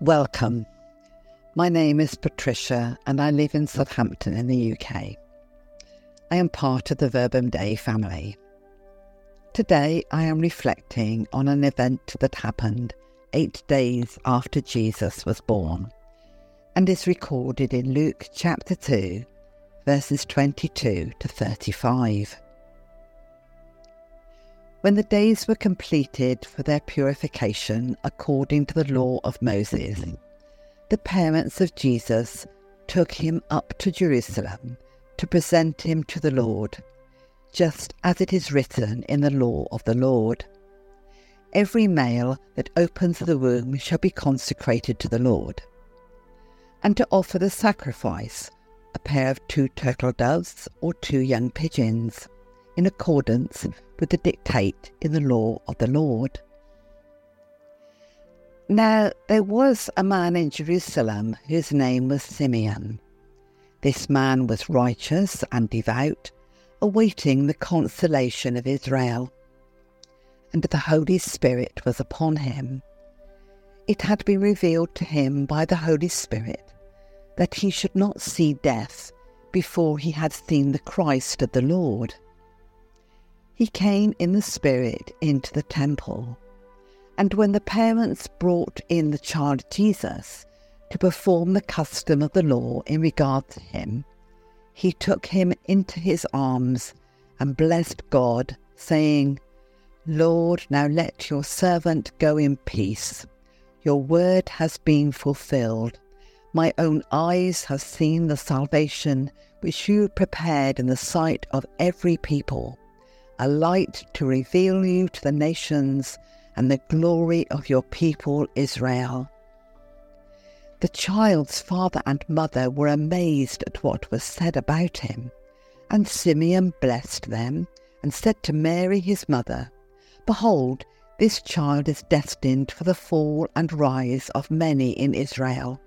Welcome. My name is Patricia and I live in Southampton in the UK. I am part of the Verbum Dei family. Today I am reflecting on an event that happened eight days after Jesus was born and is recorded in Luke chapter 2, verses 22 to 35. When the days were completed for their purification according to the law of Moses, the parents of Jesus took him up to Jerusalem to present him to the Lord, just as it is written in the law of the Lord. Every male that opens the womb shall be consecrated to the Lord. And to offer the sacrifice, a pair of two turtle doves or two young pigeons, in accordance with the dictate in the law of the Lord. Now there was a man in Jerusalem whose name was Simeon. This man was righteous and devout, awaiting the consolation of Israel. And the Holy Spirit was upon him. It had been revealed to him by the Holy Spirit that he should not see death before he had seen the Christ of the Lord. He came in the Spirit into the temple. And when the parents brought in the child Jesus to perform the custom of the law in regard to him, he took him into his arms and blessed God, saying, Lord, now let your servant go in peace. Your word has been fulfilled. My own eyes have seen the salvation which you prepared in the sight of every people a light to reveal you to the nations and the glory of your people Israel. The child's father and mother were amazed at what was said about him, and Simeon blessed them and said to Mary his mother, Behold, this child is destined for the fall and rise of many in Israel,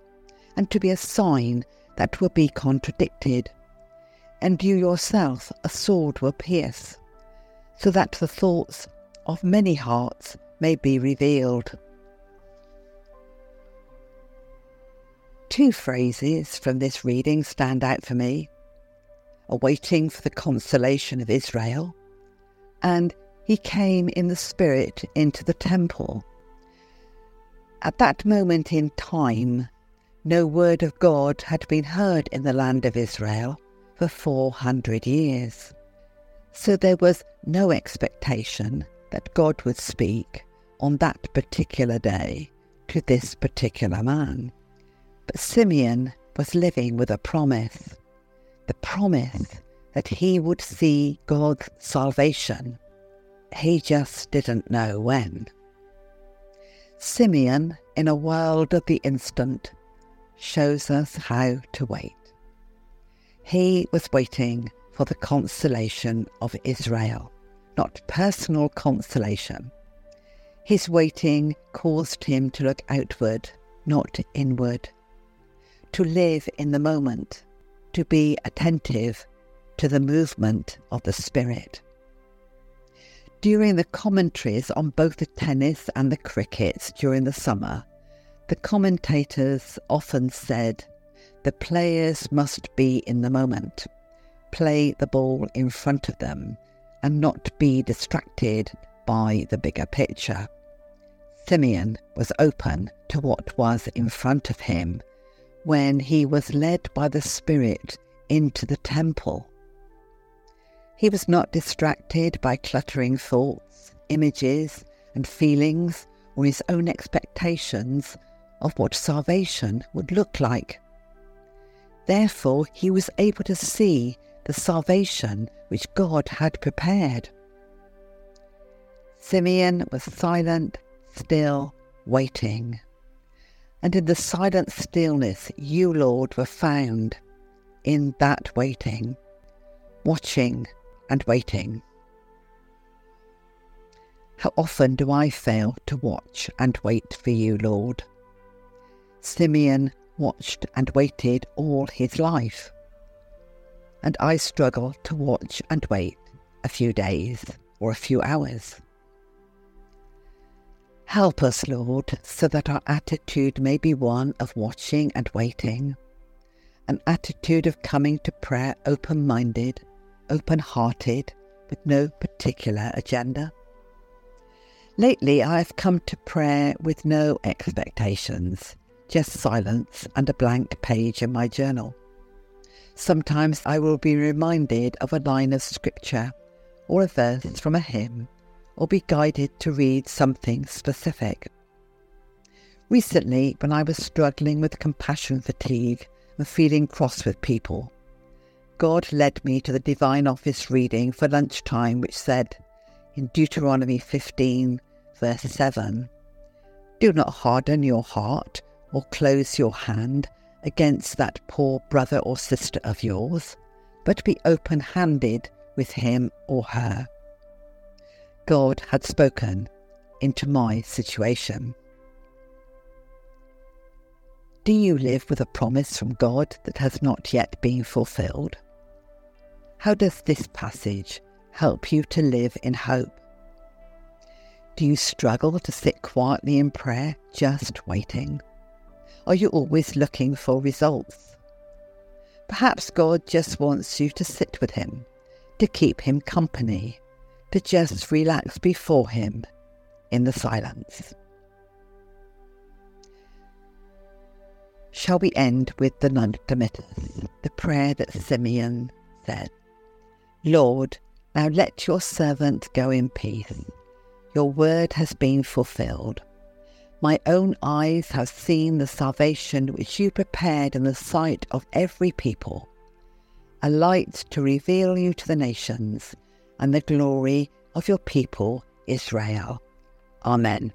and to be a sign that will be contradicted. And you yourself a sword will pierce so that the thoughts of many hearts may be revealed. Two phrases from this reading stand out for me awaiting for the consolation of Israel, and he came in the Spirit into the temple. At that moment in time, no word of God had been heard in the land of Israel for 400 years. So there was no expectation that God would speak on that particular day to this particular man. But Simeon was living with a promise the promise that he would see God's salvation. He just didn't know when. Simeon, in a world of the instant, shows us how to wait. He was waiting for the consolation of Israel, not personal consolation. His waiting caused him to look outward, not inward, to live in the moment, to be attentive to the movement of the Spirit. During the commentaries on both the tennis and the cricket during the summer, the commentators often said the players must be in the moment play the ball in front of them and not be distracted by the bigger picture. Simeon was open to what was in front of him when he was led by the Spirit into the temple. He was not distracted by cluttering thoughts, images, and feelings or his own expectations of what salvation would look like. Therefore, he was able to see the salvation which God had prepared. Simeon was silent, still, waiting. And in the silent stillness, you, Lord, were found in that waiting, watching and waiting. How often do I fail to watch and wait for you, Lord? Simeon watched and waited all his life and I struggle to watch and wait a few days or a few hours. Help us, Lord, so that our attitude may be one of watching and waiting, an attitude of coming to prayer open minded, open hearted, with no particular agenda. Lately, I have come to prayer with no expectations, just silence and a blank page in my journal. Sometimes I will be reminded of a line of scripture or a verse from a hymn or be guided to read something specific. Recently, when I was struggling with compassion fatigue and feeling cross with people, God led me to the Divine Office reading for lunchtime, which said in Deuteronomy 15, verse 7 Do not harden your heart or close your hand against that poor brother or sister of yours, but be open handed with him or her. God had spoken into my situation. Do you live with a promise from God that has not yet been fulfilled? How does this passage help you to live in hope? Do you struggle to sit quietly in prayer, just waiting? Are you always looking for results? Perhaps God just wants you to sit with Him, to keep Him company, to just relax before Him in the silence. Shall we end with the Nunc Dimittis, the prayer that Simeon said? Lord, now let your servant go in peace. Your word has been fulfilled. My own eyes have seen the salvation which you prepared in the sight of every people, a light to reveal you to the nations and the glory of your people Israel. Amen.